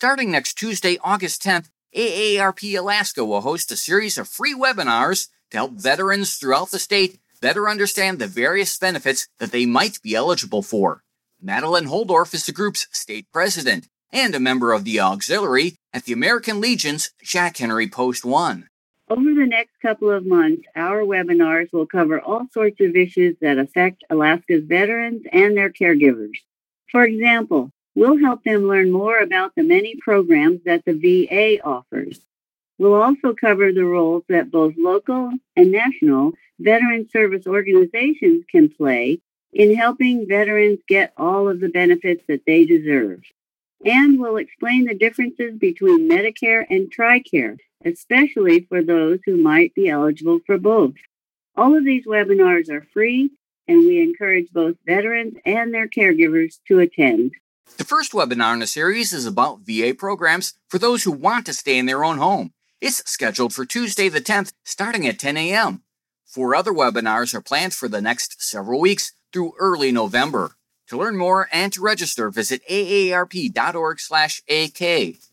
Starting next Tuesday, August 10th, AARP Alaska will host a series of free webinars to help veterans throughout the state better understand the various benefits that they might be eligible for. Madeline Holdorf is the group's state president and a member of the auxiliary at the American Legion's Jack Henry Post 1. Over the next couple of months, our webinars will cover all sorts of issues that affect Alaska's veterans and their caregivers. For example, we'll help them learn more about the many programs that the VA offers. We'll also cover the roles that both local and national veteran service organizations can play in helping veterans get all of the benefits that they deserve. And we'll explain the differences between Medicare and TRICARE, especially for those who might be eligible for both. All of these webinars are free, and we encourage both veterans and their caregivers to attend. The first webinar in the series is about VA programs for those who want to stay in their own home. It's scheduled for Tuesday the 10th, starting at 10 a.m. Four other webinars are planned for the next several weeks through early November. To learn more and to register, visit aarp.org/ak.